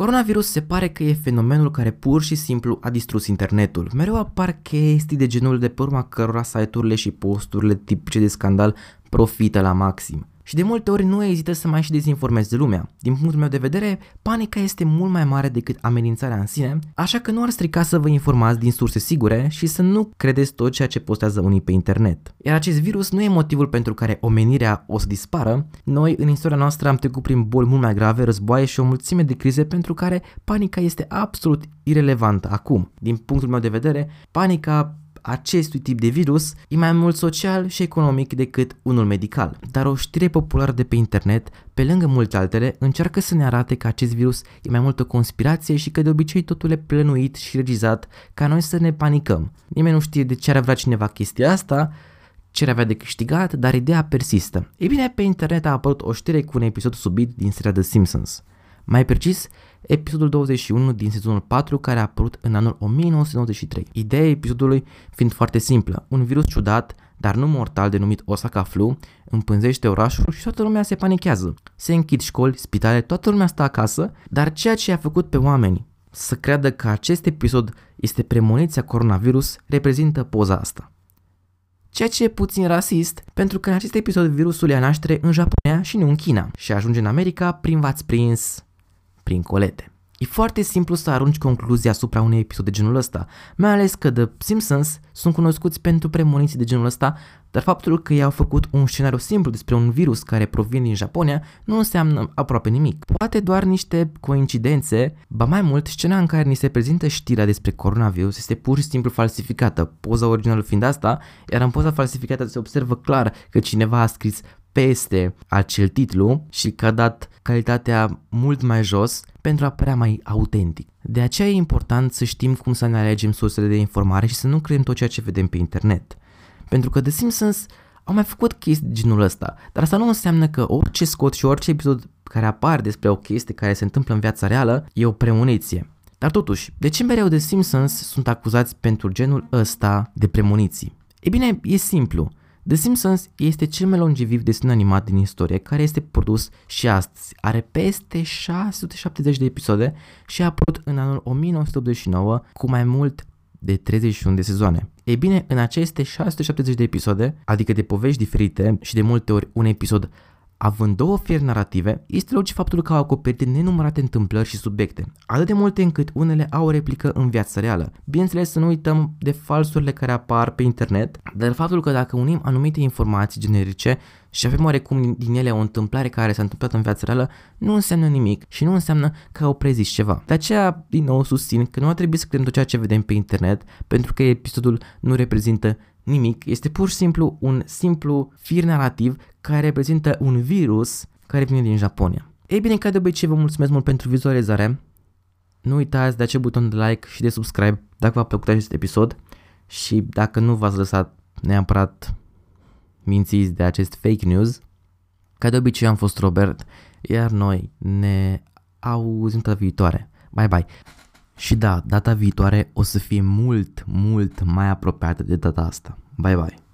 Coronavirus se pare că e fenomenul care pur și simplu a distrus internetul. Mereu apar chestii de genul de pe urma cărora site-urile și posturile tipice de scandal profită la maxim. Și de multe ori nu ezită să mai și dezinformeze lumea. Din punctul meu de vedere, panica este mult mai mare decât amenințarea în sine, așa că nu ar strica să vă informați din surse sigure și să nu credeți tot ceea ce postează unii pe internet. Iar acest virus nu e motivul pentru care omenirea o să dispară. Noi, în istoria noastră, am trecut prin boli mult mai grave, războaie și o mulțime de crize pentru care panica este absolut irelevantă acum. Din punctul meu de vedere, panica acestui tip de virus e mai mult social și economic decât unul medical. Dar o știre populară de pe internet, pe lângă multe altele, încearcă să ne arate că acest virus e mai mult o conspirație și că de obicei totul e plănuit și regizat ca noi să ne panicăm. Nimeni nu știe de ce ar vrea cineva chestia asta, ce ar avea de câștigat, dar ideea persistă. Ei bine, pe internet a apărut o știre cu un episod subit din seria The Simpsons. Mai precis, episodul 21 din sezonul 4 care a apărut în anul 1993. Ideea episodului fiind foarte simplă, un virus ciudat, dar nu mortal denumit Osaka Flu, împânzește orașul și toată lumea se panichează. Se închid școli, spitale, toată lumea stă acasă, dar ceea ce a făcut pe oameni să creadă că acest episod este premoniția coronavirus reprezintă poza asta. Ceea ce e puțin rasist, pentru că în acest episod virusul ia naștere în Japonia și nu în China și ajunge în America prin v-ați prins prin colete. E foarte simplu să arunci concluzia asupra unui episod de genul ăsta, mai ales că The Simpsons sunt cunoscuți pentru premoniții de genul ăsta, dar faptul că ei au făcut un scenariu simplu despre un virus care provine din Japonia nu înseamnă aproape nimic. Poate doar niște coincidențe, ba mai mult, scena în care ni se prezintă știrea despre coronavirus este pur și simplu falsificată, poza originală fiind asta, iar în poza falsificată se observă clar că cineva a scris peste acel titlu și că a dat calitatea mult mai jos pentru a părea mai autentic. De aceea e important să știm cum să ne alegem sursele de informare și să nu credem tot ceea ce vedem pe internet. Pentru că The Simpsons au mai făcut chestii de genul ăsta, dar asta nu înseamnă că orice scot și orice episod care apare despre o chestie care se întâmplă în viața reală e o premoniție. Dar totuși, de ce mereu The Simpsons sunt acuzați pentru genul ăsta de premoniții? E bine, e simplu. The Simpsons este cel mai longeviv desen animat din istorie care este produs și astăzi. Are peste 670 de episoade și a apărut în anul 1989 cu mai mult de 31 de sezoane. Ei bine, în aceste 670 de episoade, adică de povești diferite și de multe ori un episod Având două fieri narrative, este logic faptul că au acoperit nenumărate întâmplări și subiecte, atât de multe încât unele au o replică în viața reală. Bineînțeles să nu uităm de falsurile care apar pe internet, dar faptul că dacă unim anumite informații generice și avem oarecum din ele o întâmplare care s-a întâmplat în viața reală, nu înseamnă nimic și nu înseamnă că au prezis ceva. De aceea, din nou, susțin că nu ar trebui să credem tot ceea ce vedem pe internet, pentru că episodul nu reprezintă nimic, este pur și simplu un simplu fir narrativ care reprezintă un virus care vine din Japonia. Ei bine, ca de obicei vă mulțumesc mult pentru vizualizare. Nu uitați de acel buton de like și de subscribe dacă v-a plăcut acest episod și dacă nu v-ați lăsat neapărat mințiți de acest fake news. Ca de obicei am fost Robert, iar noi ne auzim data viitoare. Bye bye! Și da, data viitoare o să fie mult, mult mai apropiată de data asta. Bye bye!